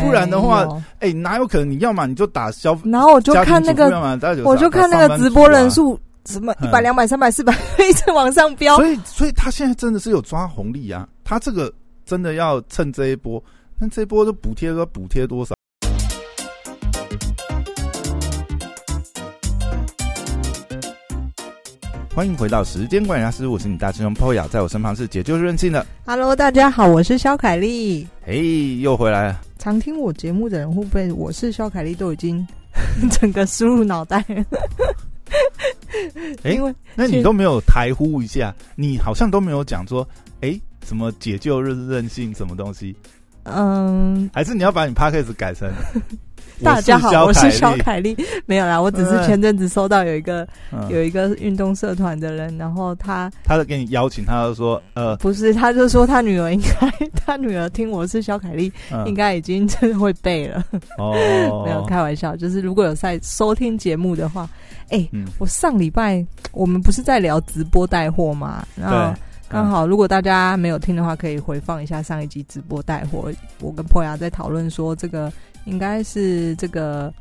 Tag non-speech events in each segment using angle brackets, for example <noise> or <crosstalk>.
不然的话，哎，哪有可能？你要么你就打消，然后我就看那个，我就看那个直播人数，什么一百、两百、三百、四百，<laughs> 一直往上飙。所以，所以他现在真的是有抓红利啊！他这个真的要趁这一波，那这一波的补贴，都补贴多少？欢迎回到时间管理大师，我是你大师兄 Poya，在我身旁是解救任性的。Hello，大家好，我是肖凯丽。嘿，又回来了。常听我节目的人会不会我是肖凯丽都已经 <laughs> 整个输入脑袋？哎，因为那你都没有台呼一下，你好像都没有讲说，哎，什么解救任任性什么东西？嗯，还是你要把你 p a c k a g e 改成？大家好，我是小凯丽。没有啦，我只是前阵子收到有一个有一个运动社团的人，然后他他在给你邀请，他就说呃，不是，他就说他女儿应该，<laughs> 他女儿听我是小凯丽，应该已经真的会背了。哦，没有开玩笑，就是如果有在收听节目的话，哎，我上礼拜我们不是在聊直播带货吗？然后刚好如果大家没有听的话，可以回放一下上一集直播带货。我跟破牙在讨论说这个。应该是这个，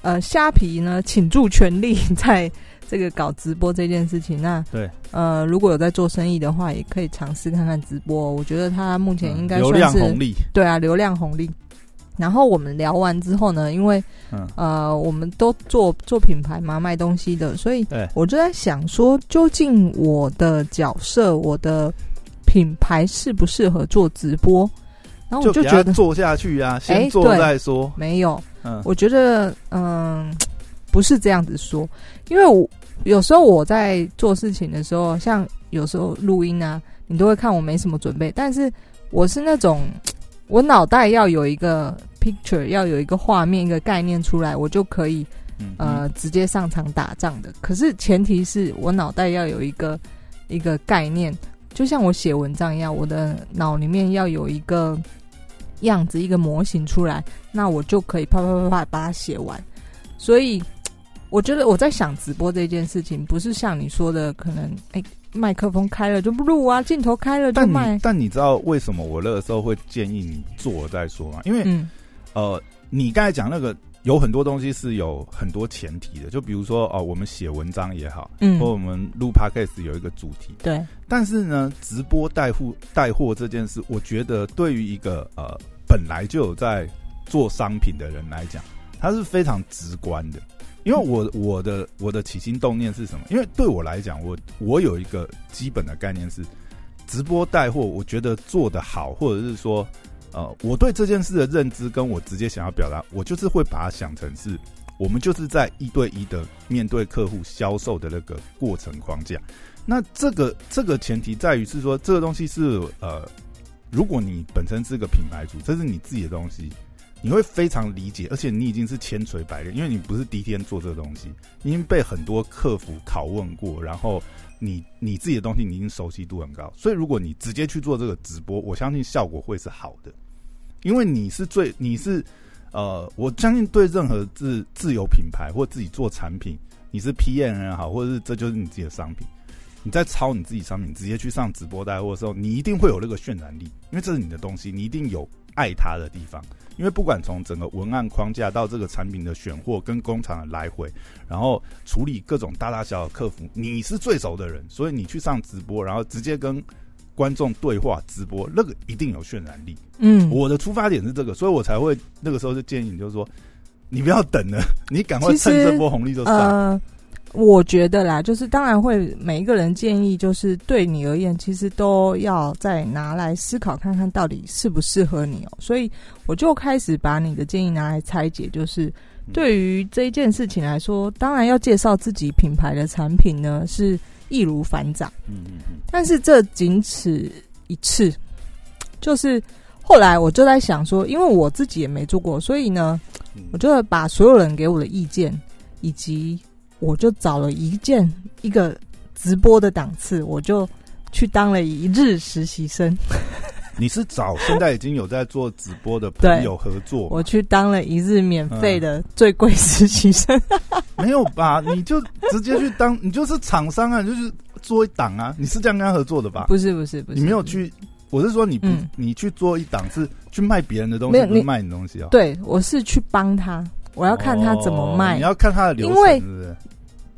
呃，虾皮呢，倾注全力在这个搞直播这件事情。那对，呃，如果有在做生意的话，也可以尝试看看直播。我觉得它目前应该流量红利，对啊，流量红利。然后我们聊完之后呢，因为呃，我们都做做品牌嘛，卖东西的，所以我就在想说，究竟我的角色，我的品牌适不适合做直播？然后我就觉得做下去啊，先做再说。没有，嗯，我觉得嗯，不是这样子说，因为我有时候我在做事情的时候，像有时候录音啊，你都会看我没什么准备，但是我是那种我脑袋要有一个 picture，要有一个画面、一个概念出来，我就可以呃直接上场打仗的。可是前提是我脑袋要有一个一个概念，就像我写文章一样，我的脑里面要有一个。样子一个模型出来，那我就可以啪啪啪啪把它写完。所以我觉得我在想直播这件事情，不是像你说的，可能哎，麦克风开了就不录啊，镜头开了就卖。但你知道为什么我那个时候会建议你做再说吗？因为呃，你刚才讲那个。有很多东西是有很多前提的，就比如说哦，我们写文章也好，嗯，或我们录 podcast 有一个主题，对。但是呢，直播带货带货这件事，我觉得对于一个呃本来就有在做商品的人来讲，它是非常直观的。因为我我的我的起心动念是什么？因为对我来讲，我我有一个基本的概念是，直播带货，我觉得做的好，或者是说。呃，我对这件事的认知，跟我直接想要表达，我就是会把它想成是，我们就是在一对一的面对客户销售的那个过程框架。那这个这个前提在于是说，这个东西是呃，如果你本身是个品牌主，这是你自己的东西，你会非常理解，而且你已经是千锤百炼，因为你不是第一天做这个东西，已经被很多客服拷问过，然后你你自己的东西你已经熟悉度很高，所以如果你直接去做这个直播，我相信效果会是好的。因为你是最，你是，呃，我相信对任何自自有品牌或自己做产品，你是 P N 也好，或者是这就是你自己的商品，你在抄你自己商品，直接去上直播带货的时候，你一定会有那个渲染力，因为这是你的东西，你一定有爱它的地方。因为不管从整个文案框架到这个产品的选货跟工厂的来回，然后处理各种大大小小客服，你是最熟的人，所以你去上直播，然后直接跟。观众对话直播，那个一定有渲染力。嗯，我的出发点是这个，所以我才会那个时候就建议你，就是说，你不要等了，你赶快趁这波红利就上。呃，我觉得啦，就是当然会每一个人建议，就是对你而言，其实都要再拿来思考看看到底适不适合你哦。所以我就开始把你的建议拿来拆解，就是对于这一件事情来说，当然要介绍自己品牌的产品呢是。易如反掌，嗯嗯嗯，但是这仅此一次，就是后来我就在想说，因为我自己也没做过，所以呢，我就把所有人给我的意见，以及我就找了一件一个直播的档次，我就去当了一日实习生。<laughs> 你是找现在已经有在做直播的朋友合作？<laughs> 我去当了一日免费的最贵实习生。<laughs> 没有吧？你就直接去当，你就是厂商啊，就是做一档啊。你是这样跟他合作的吧？不是不是不是，你没有去我是说你不、嗯你去做一档是去卖别人的东西，不是卖你东西哦。对我是去帮他，我要看他怎么卖哦你。要看他的流程？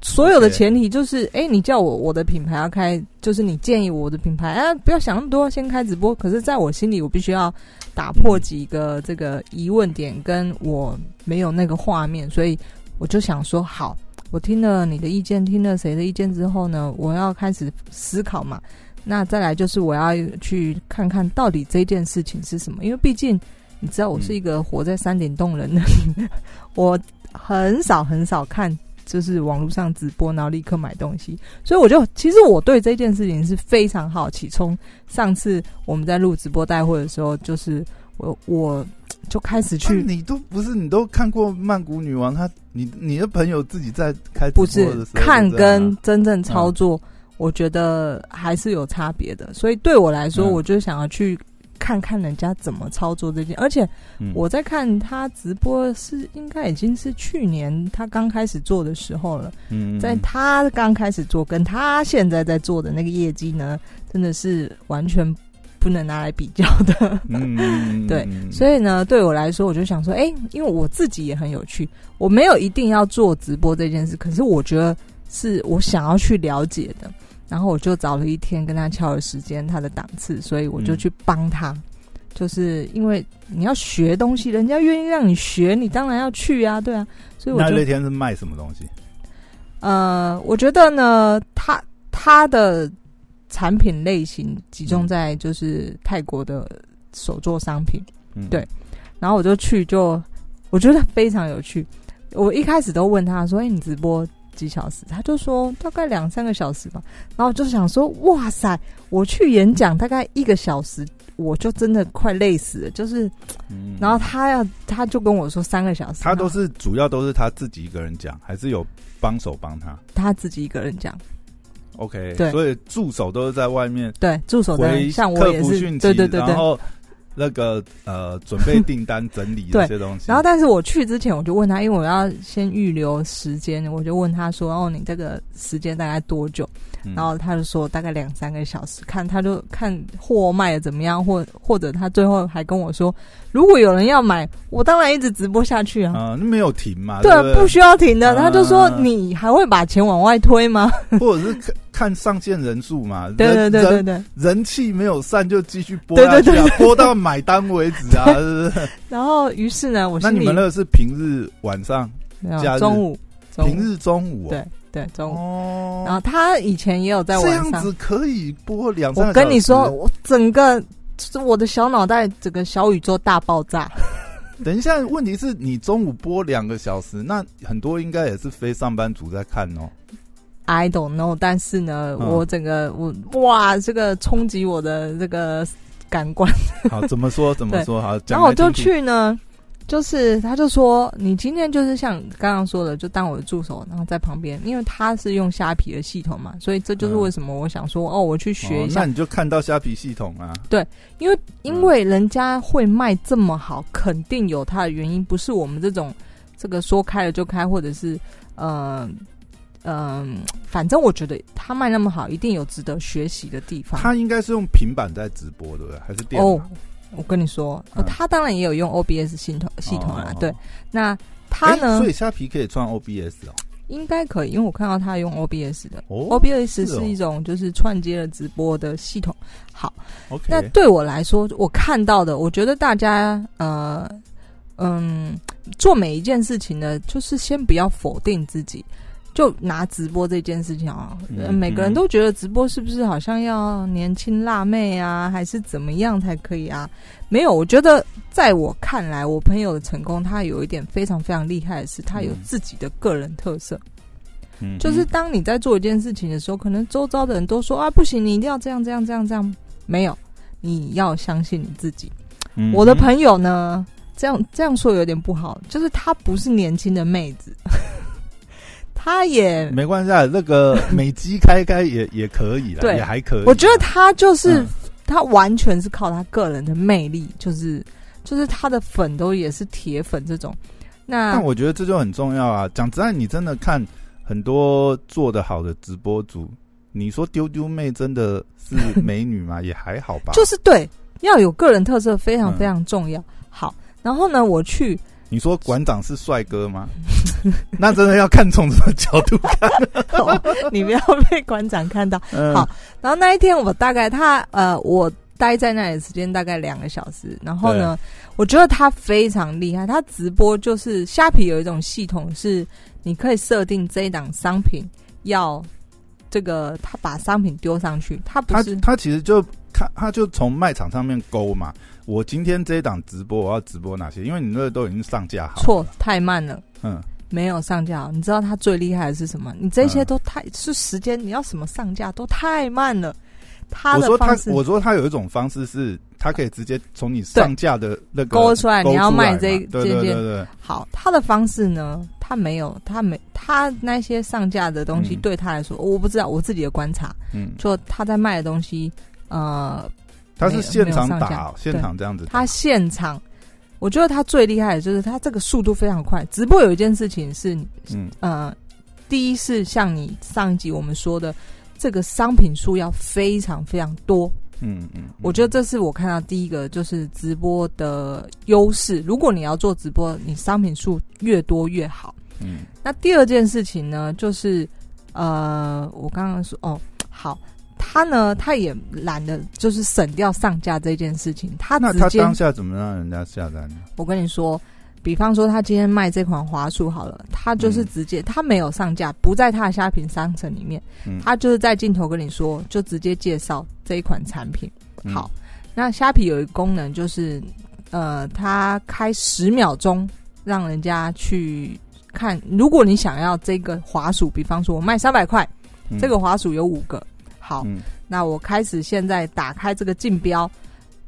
所有的前提就是，哎、你叫我我的品牌要开，就是你建议我的品牌，啊，不要想那么多，先开直播。可是，在我心里，我必须要打破几个这个疑问点，跟我没有那个画面，所以我就想说，好，我听了你的意见，听了谁的意见之后呢，我要开始思考嘛。那再来就是我要去看看到底这件事情是什么，因为毕竟你知道我是一个活在山顶洞人的人，我很少很少看就是网络上直播，然后立刻买东西，所以我就其实我对这件事情是非常好奇。从上次我们在录直播带货的时候，就是我我就开始啊去，你都不是你都看过曼谷女王，她你你的朋友自己在开直播不是的时候看跟真正操作，我觉得还是有差别的。所以对我来说，嗯我就想要去看看人家怎么操作这件，而且嗯我在看他直播是应该已经是去年他刚开始做的时候了。嗯在他刚开始做，跟他现在在做的那个业绩呢，真的是完全不能拿来比较的。嗯嗯 <laughs> 对嗯所以呢，对我来说，我就想说，哎、因为我自己也很有趣，我没有一定要做直播这件事，可是我觉得是我想要去了解的。然后我就找了一天跟他敲了时间，他的档次，所以我就嗯去帮他。就是因为你要学东西，人家愿意让你学，你当然要去啊，对啊。所以我那那天是卖什么东西？呃，我觉得呢，他他的产品类型集中在就是泰国的手作商品，嗯对然后我就去就我觉得非常有趣。我一开始都问他说：“哎、你直播几小时？”他就说大概两三个小时吧。然后我就想说：“哇塞，我去演讲大概一个小时，我就真的快累死了。”就是，嗯然后他要他就跟我说三个小时，他都是主要都是他自己一个人讲，还是有帮手帮他他自己一个人讲。？OK，对所以助手都是在外面对，助手在像我也是，对对对对然。后那个呃准备订单、整理 <laughs> 这些东西。然后，但是我去之前，我就问他，因为我要先预留时间，我就问他说：“哦，你这个时间大概多久？”嗯然后他就说大概两三个小时，看他就看货卖的怎么样，或或者他最后还跟我说，如果有人要买，我当然一直直播下去啊。啊，那没有停嘛？对不不需要停的。啊他就说：“你还会把钱往外推吗，<laughs> 或者是看看上线人数嘛？？”对对对对对。人气没有散就继续播对下去啊，对播到买单为止啊，<laughs> 是不是？然后，于是呢，我那你们那个是平日晚上，没有假中午，平日中午哦对对中午。哦，然后他以前也有在这晚上这样子可以播两三我。跟你说，我整个是我的小脑袋，整个小宇宙大爆炸。<laughs> 等一下，问题是你中午播两个小时，那很多应该也是非上班族在看哦。I don't know，但是呢，嗯我整个我哇，这个冲击我的这个感官。<laughs> 好，怎么说怎么说？好，然后我就。去呢，就是他就说，你今天就是像刚刚说的，就当我的助手，然后在旁边，因为他是用虾皮的系统嘛，所以这就是为什么我想说，哦，我去学一下哦那，你就看到虾皮系统啊。对因为因为人家会卖这么好，肯定有他的原因，不是我们这种这个说开了就开，或者是嗯嗯、反正我觉得他卖那么好，一定有值得学习的地方。他应该是用平板在直播，对不对？还是电脑？哦，我跟你说，他当然也有用 OBS 系统系统啊，哦对。那他呢诶所，以虾皮可以串 OBS 哦。应该可以，因为我看到他用 OBS 的。哦 OBS 是一种就是串接了直播的系统。好，那对我来说，我看到的，我觉得大家呃嗯，做每一件事情呢，就是先不要否定自己。就拿直播这件事情啊，呃嗯每个人嗯都觉得直播是不是好像要年轻辣妹啊，还是怎么样才可以啊？没有，我觉得在我看来，我朋友的成功，他有一点非常非常厉害的是，他有嗯自己的个人特色。嗯就是当你在做一件事情的时候，可能周遭的人都说啊，不行，你一定要这样这样这样这样。没有，你要相信你自己。嗯我的朋友呢，这样这样说有点不好，就是她不是年轻的妹子，她也，没关系啊，那个 <laughs> 美肌开开也也可以啦，也还可以。我觉得他就是嗯她完全是靠他个人的魅力，就是就是他的粉都也是铁粉这种。那但我觉得这就很重要啊。讲真的，你真的看很多做的好的直播主，你说丢丢妹真的是美女吗？也还好吧。<laughs> 就是对，要有个人特色非常嗯非常重要。好，然后呢，我去你说馆长是帅哥吗？<laughs> 那真的要看从什么角度看。你不要被馆长看到。<laughs> 嗯好然后那一天我大概他呃，我待在那里的时间大概两个小时。然后呢，我觉得他非常厉害。他直播就是虾皮有一种系统，是你可以设定这一档商品要这个他把商品丢上去，他不他是他其实就看，他就从卖场上面勾嘛。我今天这一档直播，我要直播哪些？因为你那个都已经上架好了。错太慢了。嗯，没有上架好，你知道他最厉害的是什么？你这些嗯都太、是时间，你要什么上架都太慢了。他我说他的方，式我说他有一种方式是，他可以直接从你上架的那个勾出来你要卖这这件对对对，好，他的方式呢，他没有，他没他那些上架的东西嗯对他来说，我不知道我自己的观察，嗯，就他在卖的东西，呃，他是现场打，现场这样子。他现场，我觉得他最厉害的就是他这个速度非常快。直播有一件事情是，嗯呃，第一是像你上一集我们说的，这个商品数要非常非常多。嗯嗯，我觉得这是我看到第一个就是直播的优势。如果你要做直播，你商品数越多越好。嗯那第二件事情呢，就是呃，我刚刚说哦，好，他呢，他也懒得就是省掉上架这件事情，他那他当下怎么让人家下单呢？我跟你说，比方说他今天卖这款华数好了，他就是嗯直接、他没有上架，不在他的虾品商城里面，嗯，他就是在镜头跟你说，就直接介绍这一款产品。嗯好，那虾皮有一个功能就是，呃，他开十秒钟让人家去看，如果你想要这个滑鼠，比方说我卖三百块，嗯这个滑鼠有五个，好，嗯。那我开始现在打开这个竞标，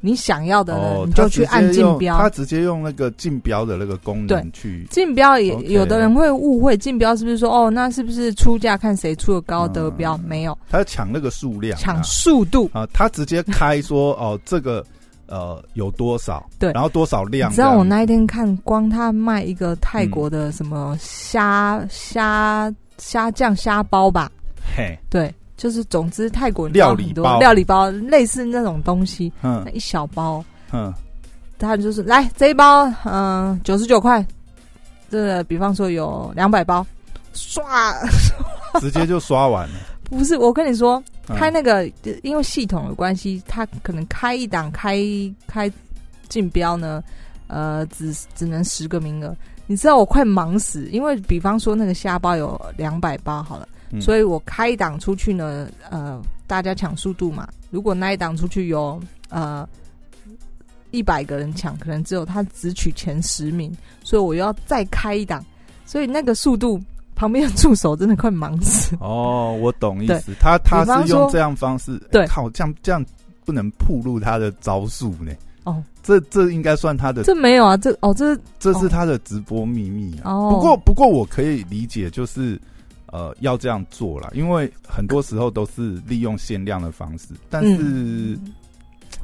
你想要的呢，哦，你就去按竞标。他直接用那个竞标的那个功能去，竞标也有的人会误会，竞标是不是说哦，那是不是出价看谁出的高得标？嗯。没有，他抢那个数量啊，抢速度。啊，他直接开说 <laughs> 哦，这个呃有多少，对。然后多少量，你知道我那一天看，光他卖一个泰国的什么虾虾虾酱虾包吧，嘿，对，就是总之泰国料理多包。料理包类似那种东西，嗯。那一小包，嗯。他就是来这一包，嗯，九十九块，这个比方说有两百包，刷，<laughs> 直接就刷完了，不是我跟你说，嗯。开那个因为系统的关系，他可能开一档开开竞标呢，呃，只只能十个名额。你知道我快忙死，因为比方说那个虾包有两百包好了，嗯所以我开一档出去呢，呃，大家抢速度嘛。如果那一档出去有呃一百个人抢，可能只有他只取前十名，所以我要再开一档，所以那个速度，旁边的助手真的快忙死。哦，我懂意思，他他是用这样方式，对哎靠，这样这样不能暴露他的招数呢。哦，这这应该算他的，这没有啊，这哦这这是他的直播秘密啊。哦不过不过我可以理解，就是呃要这样做啦，因为很多时候都是利用限量的方式，但是、嗯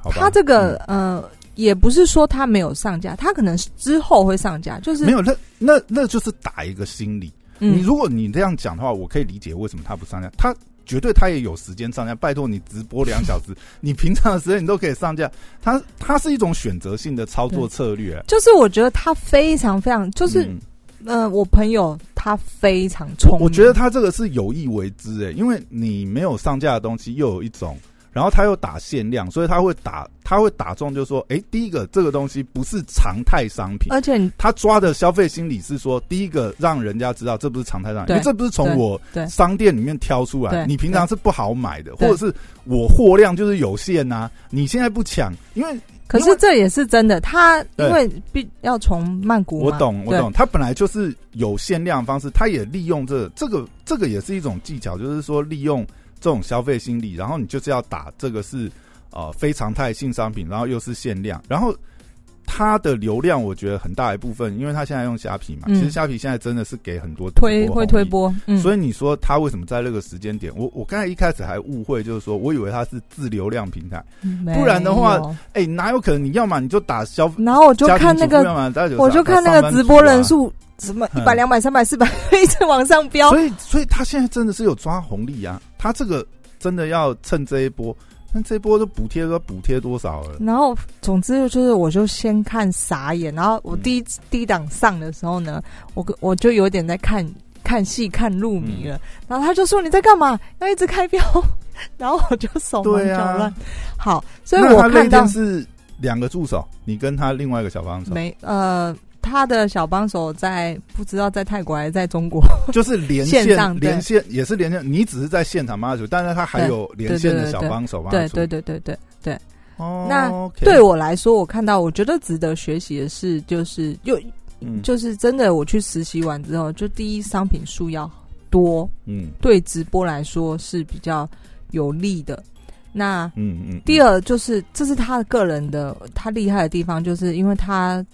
好吧，他这个、嗯呃，也不是说他没有上架，他可能是之后会上架，就是没有，那那那就是打一个心理。嗯你如果你这样讲的话，我可以理解为什么他不上架。他绝对他也有时间上架。拜托你直播两小时，你平常的时间你都可以上架。他他是一种选择性的操作策略。就是我觉得他非常非常，就是、嗯呃，我朋友他非常聪明，我觉得他这个是有意为之诶，因为你没有上架的东西又有一种，然后他又打限量，所以他会打他会打中，就是说，哎，第一个这个东西不是常态商品。而且他抓的消费心理是说，第一个让人家知道这不是常态商品，因为这不是从我商店里面挑出来，你平常是不好买的，或者是我货量就是有限呐、你现在不抢，因为可是这也是真的，他因为必要从曼谷，我懂我懂，他本来就是有限量方式，他也利用这这个这个也是一种技巧，就是说利用这种消费心理，然后你就是要打这个是呃非常态性商品，然后又是限量，然后。它的流量，我觉得很大一部分，因为它现在用虾皮嘛，嗯其实虾皮现在真的是给很多推会推播红利播，嗯，所以你说他为什么在那个时间点？我我刚才一开始还误会，就是说我以为他是自流量平台，不然的话，哎、哪有可能？你要么你就打消然后我就看那个，我就看那个直播人，数，什么嗯一百、两百、三百、四百，一直往上飙。所以 <laughs> 所以他现在真的是有抓红利啊！他这个真的要趁这一波，那这波都补贴都补贴多少了？然后，总之就是，我就先看傻眼。然后我嗯第一、第一档上的时候呢，我我就有点在看看戏看入迷了。然后他就说你在干嘛？要一直开标。<laughs> 然后我就手忙脚乱。好，所以我看到是两个助手，你跟他另外一个小帮手，没呃，他的小帮手在不知道在泰国还是在中国。<laughs> 就是连线线上连线也是连线，你只是在现场帮他煮，但是他还有连线的小帮手帮他煮。对对对对对。哦，那对我来说，我看到我觉得值得学习的是，就是又嗯就是真的，我去实习完之后，就第一商品数要多，嗯对直播来说是比较有利的。那嗯嗯，第二就是，这是他个人的他厉害的地方，就是因为他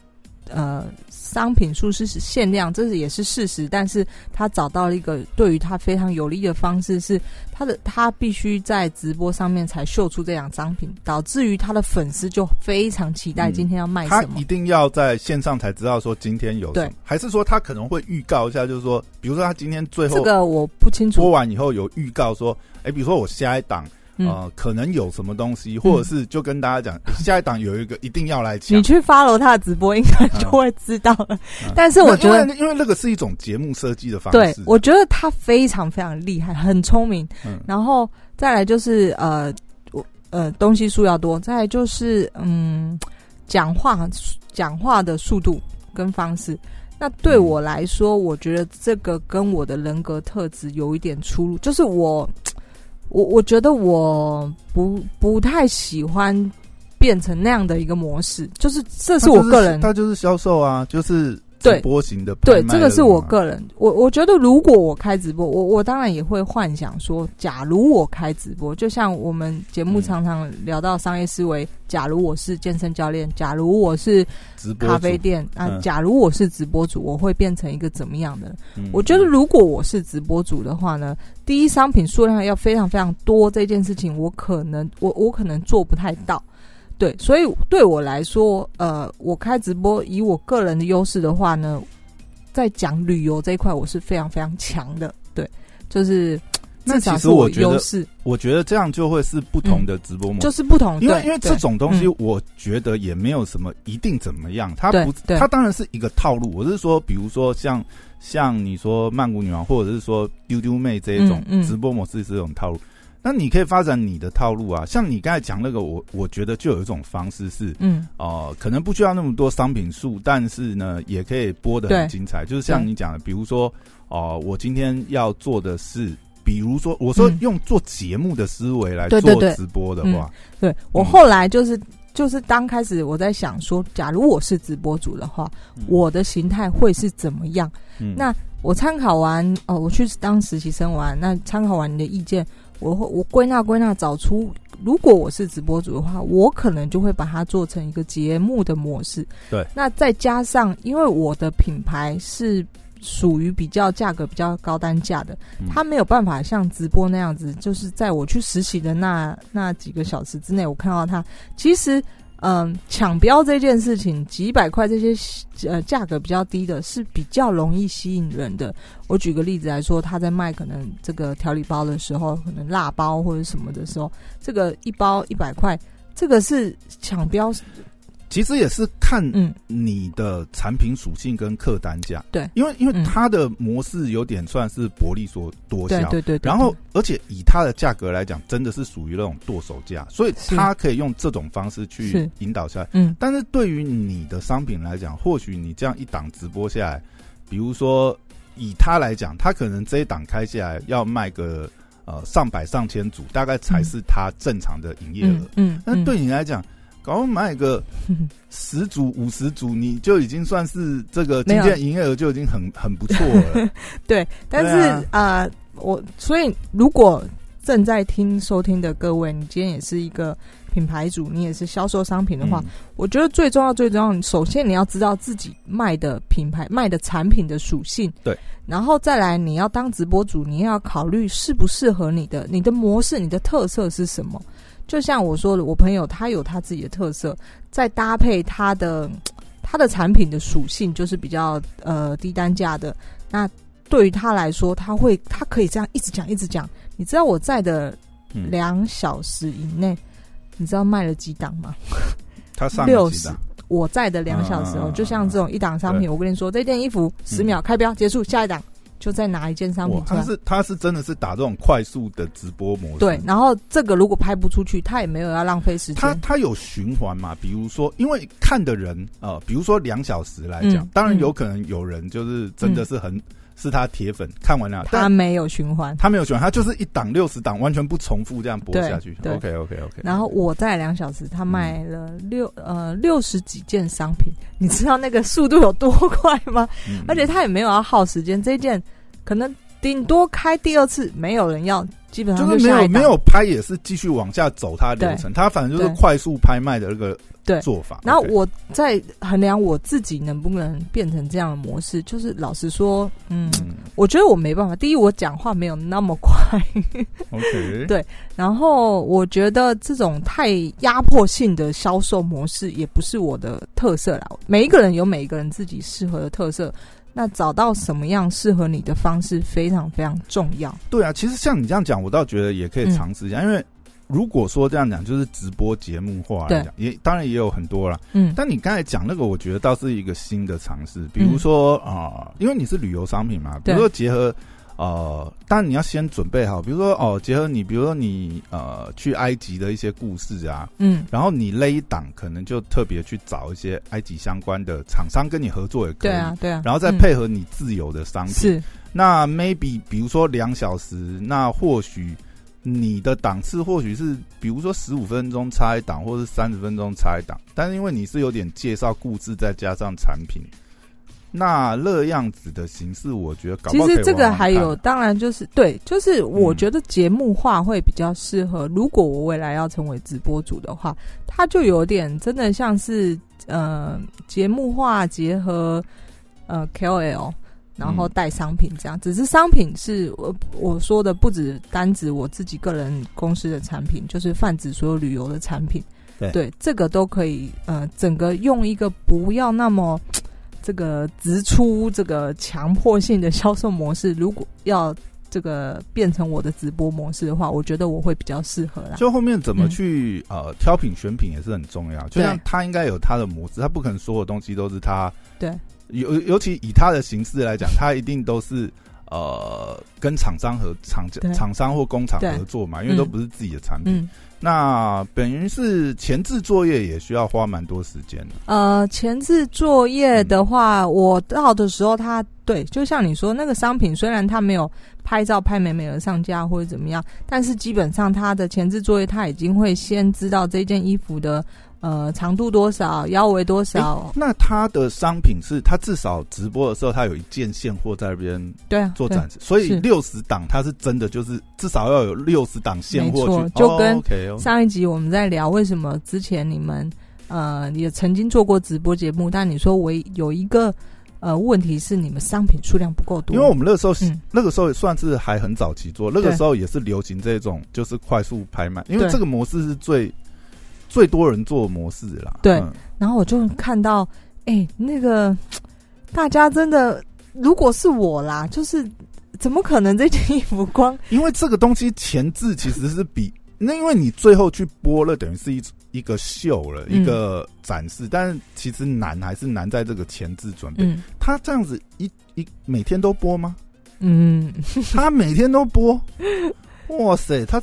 呃商品数是限量，这是也是事实，但是他找到了一个对于他非常有利的方式，是他的他必须在直播上面才秀出这样商品，导致于他的粉丝就非常期待嗯。今天要卖什么。他一。定要在线上才知道说今天有什么。对，还是说他可能会预告一下，就是说，比如说他今天最后这个我不清楚播，完以后有预告说，哎，比如说我下一档嗯，呃可能有什么东西，或者是就跟大家讲，下一档有一个一定要来抢你。去 follow 他的直播，应该就会知道了。嗯但是我觉得因为那个是一种节目设计的方对式，，我觉得他非常非常厉害，很聪明。嗯然后再来就是呃，我呃东西数要多，再来就是嗯，讲话讲话的速度跟方式。那对我来说，我觉得这个跟我的人格特质有一点出入，就是我我我觉得我不不太喜欢变成那样的一个模式，就是这是我个人他就是销售啊，就是对直播型的拍对，这个是我个人，我我觉得如果我开直播，我我当然也会幻想说，假如我开直播，就像我们节目嗯常常聊到商业思维，假如我是健身教练，假如我是咖啡，店啊，嗯。假如我是直播主，我会变成一个怎么样的我觉得如果我是直播主的话呢，第一商品数量要非常非常多，这件事情我可能我我可能做不太到。对，所以对我来说，呃，我开直播以我个人的优势的话呢，在讲旅游这一块，我是非常非常强的。对，就是那至少其实是我我觉得优势，我觉得这样就会是不同的直播模式。就是不同。对因为因为这种东西嗯，我觉得也没有什么一定怎么样，它不，它当然是一个套路。我是说，比如说像像你说曼谷女王，或者是说丢丢妹这一种直播模式是这种套路，那你可以发展你的套路啊。像你刚才讲那个，我我觉得就有一种方式是，嗯哦，可能不需要那么多商品数，但是呢，也可以播的很精彩。就是像你讲的，比如说，哦，我今天要做的是，比如说，我说嗯用做节目的思维来做直播的话，对我嗯后来就是。就是刚开始我在想说，假如我是直播主的话，嗯我的形态会是怎么样？嗯那我参考完哦，我去当实习生完，那参考完你的意见，我会我归纳归纳，找出如果我是直播主的话，我可能就会把它做成一个节目的模式。对，那再加上因为我的品牌是属于比较价格比较高单价的，嗯它没有办法像直播那样子，就是在我去实习的那那几个小时之内，我看到他其实。嗯，抢标这件事情，几百块这些呃价格比较低的，是比较容易吸引人的。我举个例子来说，他在卖可能这个调理包的时候，可能辣包或者什么的时候，这个一包一百块，这个是抢标。其实也是看嗯，你的产品属性跟客单价。对，因为因为嗯它的模式有点算是薄利所多销。对对对对。然后，而且以它的价格来讲，真的是属于那种剁手价，所以它可以用这种方式去引导下来。嗯但是对于你的商品来讲，或许你这样一档直播下来，比如说以他来讲，他可能这一档开下来要卖个呃上百上千组，大概才是他正常的营业额嗯。嗯，那、嗯对你来讲，搞不好卖个嗯十组、五十组，你就已经算是这个今天营业额就已经很很不错了。<laughs> 对，但是啊。呃，我所以如果正在听收听的各位，你今天也是一个品牌主，你也是销售商品的话，嗯。我觉得最重要、最重要，首先你要知道自己卖的品牌、卖的产品的属性，对，然后再来你要当直播主，你要考虑适不适合你的、你的模式、你的特色是什么。就像我说的，我朋友他有他自己的特色，再搭配他的他的产品的属性，就是比较呃低单价的。那对于他来说，他会他可以这样一直讲一直讲。你知道我在的嗯两小时以内，你知道卖了几档吗？他上六十？我在的两小时哦，就像这种一档商品，对我跟你说，这件衣服十秒开标结束，下一档就再拿一件商品哇，出来。他是他是真的是打这种快速的直播模式。对，然后这个如果拍不出去，他也没有要浪费时间。他他有循环嘛？比如说，因为看的人呃，比如说两小时来讲，嗯当然嗯有可能有人就是真的是很、是他铁粉，看完了，他没有循环。他没有循环，他就是一档六十档，完全不重复这样播下去。OK OK OK。然后我在两小时，他卖了六、呃六十几件商品，你知道那个速度有多快吗？嗯而且他也没有要耗时间，这件可能顶多开第二次，没有人要，基本上就是没有没有拍，也是继续往下走它流程，他反正就是快速拍卖的那个对做法。然后我在衡量我自己能不能变成这样的模式，就是老实说，嗯，嗯我觉得我没办法。第一，我讲话没有那么快，OK <laughs> 对然后我觉得这种太压迫性的销售模式也不是我的特色啦。每一个人有每一个人自己适合的特色，那找到什么样适合你的方式非常非常重要。对啊，其实像你这样讲，我倒觉得也可以尝试一下，因为如果说这样讲，就是直播节目化来讲，也当然也有很多啦。嗯，但你刚才讲那个，我觉得倒是一个新的尝试，比如说啊、因为你是旅游商品嘛，比如说结合呃，当然你要先准备好，比如说哦，结合你，比如说你呃去埃及的一些故事啊，嗯，然后你那一档可能就特别去找一些埃及相关的厂商跟你合作也可以，对啊，对啊，然后再嗯配合你自由的商品，是。那 maybe 比如说两小时，那或许你的档次或许是比如说十五分钟差一档，或是三十分钟差一档，但是因为你是有点介绍故事，再加上产品，那那样子的形式，我觉得搞不其实这个还有，当然就是对，就是我觉得节目化会比较适合。如果我未来要成为直播主的话，它就有点真的像是呃节目化结合呃 KOL，然后带商品这样。只是商品是我我说的不止单指我自己个人公司的产品，就是泛指所有旅游的产品。对这个都可以呃，整个用一个不要那么。这个直出这个强迫性的销售模式，如果要这个变成我的直播模式的话，我觉得我会比较适合啦。就后面怎么嗯。去、呃挑品选品也是很重要，就像他应该有他的模式，他不可能所有东西都是他对。尤尤其以他的形式来讲，他一定都是呃跟厂商和厂对厂商或工厂合作嘛，因为都不是自己的产品。嗯，那等于是前置作业也需要花蛮多时间的。呃，前置作业的嗯话，我到的时候他，对，就像你说，那个商品虽然他没有拍照拍美美的上架或者怎么样，但是基本上他的前置作业，他已经会先知道这件衣服的呃长度多少，腰围多少，那他的商品是他至少直播的时候，他有一件现货在那边对啊，做展示，所以六十档他是真的就是至少要有六十档现货去，就跟。上一集我们在聊为什么之前你们呃也曾经做过直播节目，但你说唯有一个呃问题是你们商品数量不够多，因为我们那个时候、嗯。那个时候算是还很早期做，那个时候也是流行这种就是快速拍卖，因为这个模式是最最多人做模式啦。对嗯然后我就看到哎、那个大家真的如果是我啦，就是怎么可能这件衣服光 <laughs> 因为这个东西前置其实是比那，因为你最后去播了，等于是一一个秀了，嗯一个展示，但是其实难还是难在这个前置准备。嗯他这样子一一每天都播吗？嗯，他每天都播，<laughs> 哇塞，他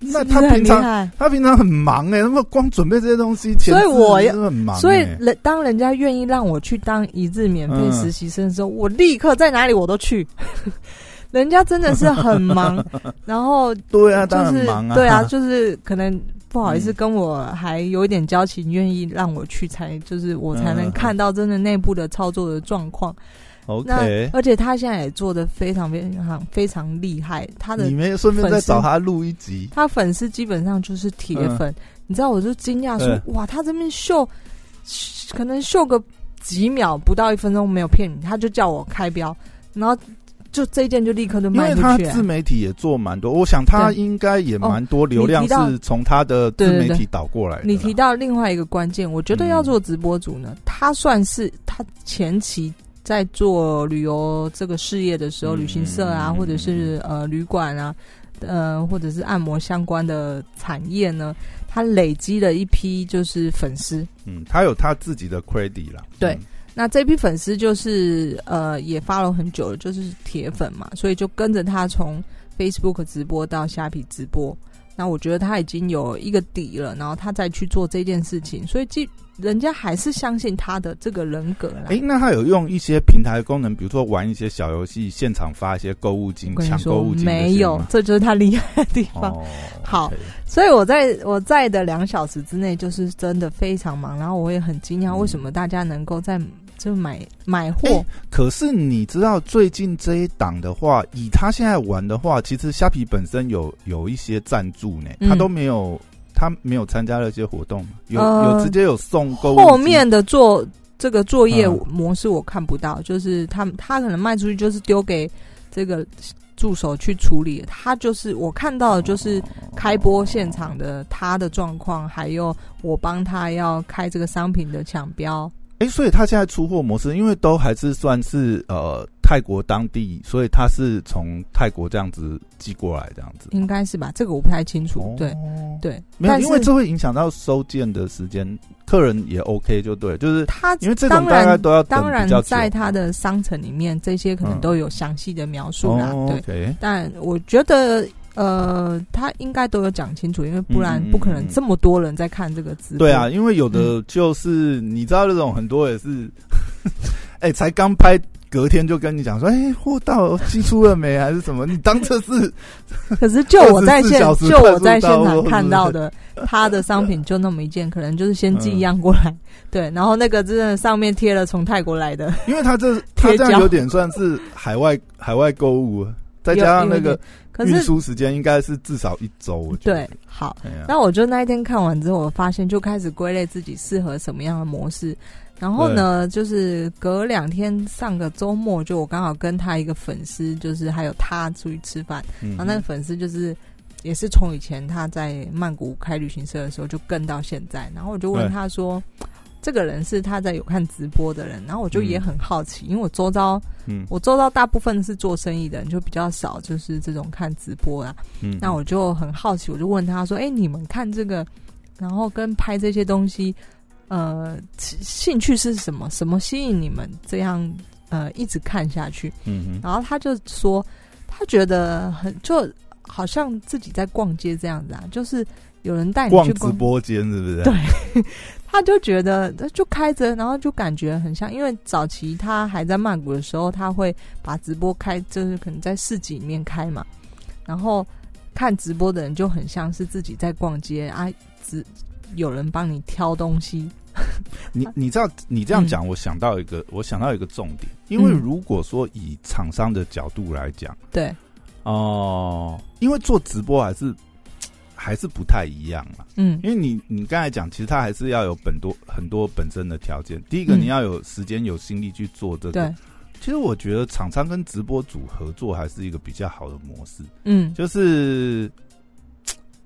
那他平常他平常很忙哎、那么光准备这些东西，所以我也很忙、欸，所以人当人家愿意让我去当一日免费嗯实习生的时候，我立刻在哪里我都去。<laughs> 人家真的是很忙，<laughs> 然后对啊，就是当然忙啊，对啊，就是可能不好意思，嗯跟我还有一点交情，愿意让我去才，就是我才能嗯看到真的内部的操作的状况。那 OK。而且他现在也做的非常非常非常厉害，他的你们顺便再找他录一集，他粉丝基本上就是铁粉，你知道，我就惊讶说，嗯哇，他这边秀，可能秀个几秒，不到一分钟，没有骗你，他就叫我开标，然后就这一件就立刻就因为他卖出去、自媒体也做蛮多，我想他应该也蛮多流量是从他的自媒体导过来的啦。你提到另外一个关键，我觉得要做直播主呢，他算是他前期在做旅游这个事业的时候，嗯旅行社啊，嗯或者是呃旅馆啊，呃，或者是按摩相关的产业呢，他累积了一批就是粉丝。嗯，他有他自己的 credit 啦。对嗯那这批粉丝就是呃也发了很久了，就是铁粉嘛，所以就跟着他从 Facebook 直播到虾皮直播。那我觉得他已经有一个底了，然后他再去做这件事情，所以既人家还是相信他的这个人格啦。诶，那他有用一些平台功能，比如说玩一些小游戏，现场发一些购物金抢购物金没有，这就是他厉害的地方。哦，好所以我在我在的两小时之内，就是真的非常忙，然后我也很惊讶，嗯为什么大家能够在就买买货诶，可是你知道最近这一档的话，以他现在玩的话，其实虾皮本身有有一些赞助呢，嗯他都没有，他没有参加那些活动吗，有、呃有直接有送购物后面的做这个作业嗯模式我看不到，就是他他可能卖出去就是丢给这个助手去处理，他就是我看到的就是开播现场的他的状况，还有我帮他要开这个商品的抢标。哎、所以他现在出货模式，因为都还是算是呃泰国当地，所以他是从泰国这样子寄过来这样子。应该是吧？这个我不太清楚。对哦对，没有，但因为这会影响到收件的时间，客人也 OK 就对，就是他因为这种当大概然都要等当然在他的商城里面，这些可能嗯都有详细的描述啦。哦对但我觉得。呃，他应该都有讲清楚，因为不然不可能这么多人在看这个直播。对啊，，因为有的就是、你知道这种很多也是，<laughs> 哎、才刚拍。隔天就跟你讲说，哎、货到寄出了没？还是什么？你当这是 <laughs> 可是就我在现 <laughs> 24小时就我在现场看到的，他的商品就那么一件，可能就是先寄一样过来，对，然后那个真的上面贴了从泰国来的，因为他这他这样有点算是海外海外购物，再加上那个可运是输时间，应该是至少一周。对，好，那我就那一天看完之后，我发现就开始归类自己适合什么样的模式。然后呢，就是隔两天上个周末，就我刚好跟他一个粉丝，就是还有他出去吃饭，嗯然后那个粉丝就是也是从以前他在曼谷开旅行社的时候就跟到现在，然后我就问他说。这个人是他在有看直播的人，然后我就也很好奇，因为我周遭嗯我周遭大部分是做生意的人，就比较少就是这种看直播啊。嗯那我就很好奇，我就问他说：“哎、你们看这个，然后跟拍这些东西，呃，兴兴趣是什么？什么吸引你们这样呃一直看下去？”嗯哼然后他就说，他觉得很就好像自己在逛街这样子啊，就是有人带你逛直，播间是不是？对他就觉得就开着，然后就感觉很像，因为早期他还在曼谷的时候，他会把直播开，就是可能在市集里面开嘛，然后看直播的人就很像是自己在逛街啊，只有人帮你挑东西，你你知道你这样讲，我想到一个，我想到一个重点，因为嗯如果说以厂商的角度来讲，对，哦、因为做直播还是还是不太一样嘛。嗯因为你你刚才讲，其实它还是要有本多很多本身的条件。第一个，嗯你要有时间有心力去做这个。对，其实我觉得厂商跟直播组合作还是一个比较好的模式，嗯就是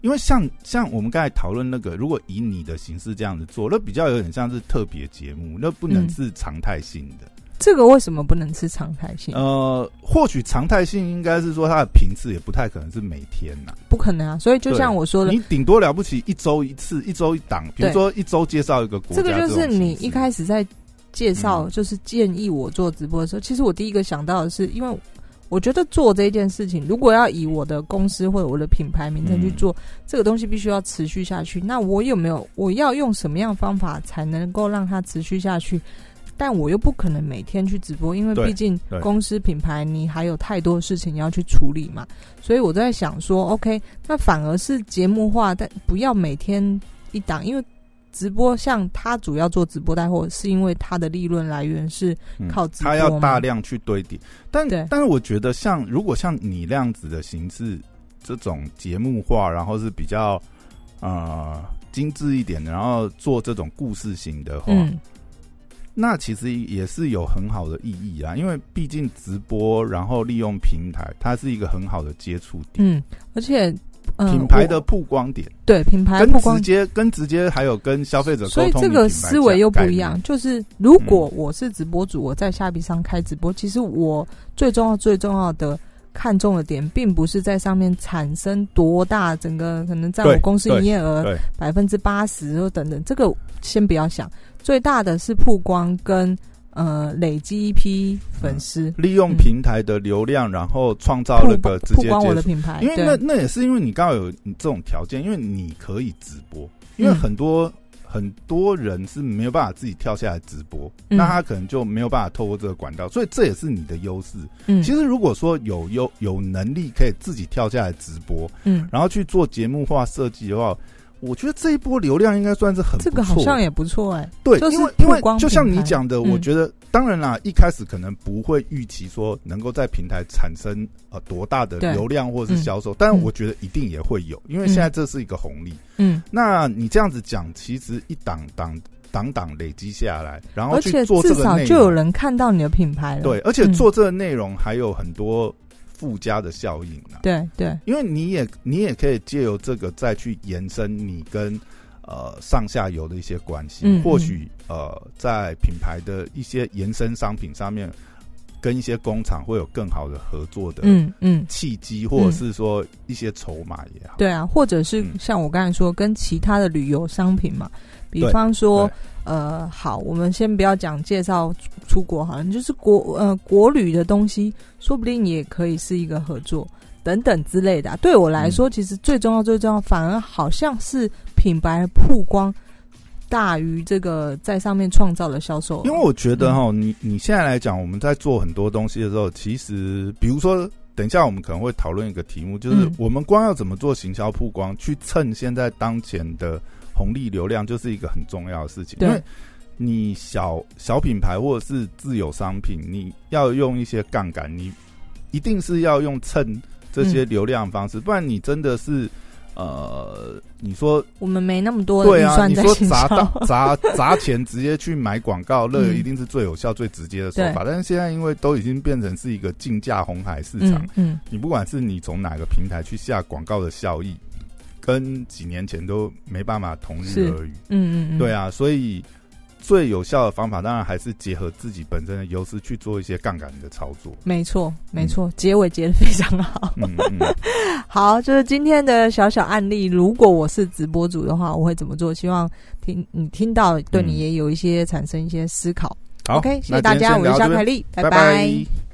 因为像像我们刚才讨论那个，如果以你的形式这样子做，那比较有点像是特别节目，那不能嗯是常态性的。这个为什么不能吃常态性？呃，或许常态性应该是说它的频次也不太可能是每天呐、不可能啊！所以就像我说的，你顶多了不起一周一次，一周一档，比如说一周介绍一个国家这个就是你一开始在介绍，嗯就是建议我做直播的时候，其实我第一个想到的是，因为我觉得做这件事情，如果要以我的公司或者我的品牌名称去嗯做、这个东西，必须要持续下去。那我有没有我要用什么样方法才能够让它持续下去？但我又不可能每天去直播，因为毕竟公司品牌你还有太多事情要去处理嘛。所以我在想说，OK，那反而是节目化，但不要每天一档，因为直播像他主要做直播带货，是因为他的利润来源是嗯靠直播它要大量去堆叠。但但是我觉得像如果像你那样子的形式，这种节目化，然后是比较呃精致一点的，然后做这种故事型的话，嗯那其实也是有很好的意义啊。因为毕竟直播，然后利用平台，它是一个很好的接触点，嗯，而且嗯，品牌的曝光点，对品牌跟曝光直接跟直接还有跟消费者沟通所以，这个思维又不一样。就是如果我是直播主，我在虾皮上开直播，其实我最重要、最重要的看重的点，并不是在上面产生多大，整个可能占我公司营业额，百分之八十或等等，这个先不要想，最大的是曝光跟呃累积一批粉丝，利用嗯平台的流量，然后创造那个直接曝光我。的品牌，因为那那也是因为你刚好有这种条件，因为你可以直播，因为嗯。很多、很多人是没有办法自己跳下来直播，嗯。那他可能就没有办法透过这个管道，所以这也是你的优势。嗯。其实如果说有有有能力可以自己跳下来直播，嗯，然后去做节目化设计的话，我觉得这一波流量应该算是很不错这个好像也不错哎、对，就是因为因为就像你讲的，嗯。我觉得当然啦，一开始可能不会预期说能够在平台产生呃多大的流量或者是嗯销售，但嗯。我觉得一定也会有，因为现在这是一个红利。嗯，那你这样子讲，其实一档档档档累积下来，然后而且去做至这个内容，少就有人看到你的品牌了，对，而且嗯。做这个内容还有很多附加的效应啊。对对，因为你也你也可以借由这个再去延伸你跟呃上下游的一些关系，嗯或许呃在品牌的一些延伸商品上面，跟一些工厂会有更好的合作的嗯嗯，契机，或者是说一些筹码也好。对啊，或者是嗯。像我刚才说，跟其他的旅游商品嘛，比方说对，呃，好，我们先不要讲介绍出出国好像，就是国呃国旅的东西，说不定也可以是一个合作等等之类的啊、对我来说，其实最重要最重要，反而好像是品牌曝光大于这个在上面创造的销售，因为我觉得哈，你你现在来讲，我们在做很多东西的时候，其实比如说，等一下我们可能会讨论一个题目，就是嗯。我们光要怎么做行销曝光，去蹭现在当前的红利流量，就是一个很重要的事情。因为你小小品牌或者是自有商品，你要用一些杠杆，你一定是要用蹭这些流量方式，不然你真的是呃，你说我们没那么多对啊，你说砸到 <laughs> 砸砸钱直接去买广告，那嗯一定是最有效、最直接的手法。但是现在因为都已经变成是一个竞价红海市场，嗯嗯，你不管是你从哪个平台去下广告的效益，跟几年前都没办法同日而语。嗯嗯嗯，对啊，所以最有效的方法，当然还是结合自己本身的优势去做一些杠杆的操作。没错没错，结尾结的非常好。嗯嗯，<laughs> 好，就是今天的小小案例。如果我是直播主的话，我会怎么做？希望听你听到，对你嗯也有一些产生一些思考。好 OK，谢那谢大家，我是今天先聊到这边肖凯丽，拜拜拜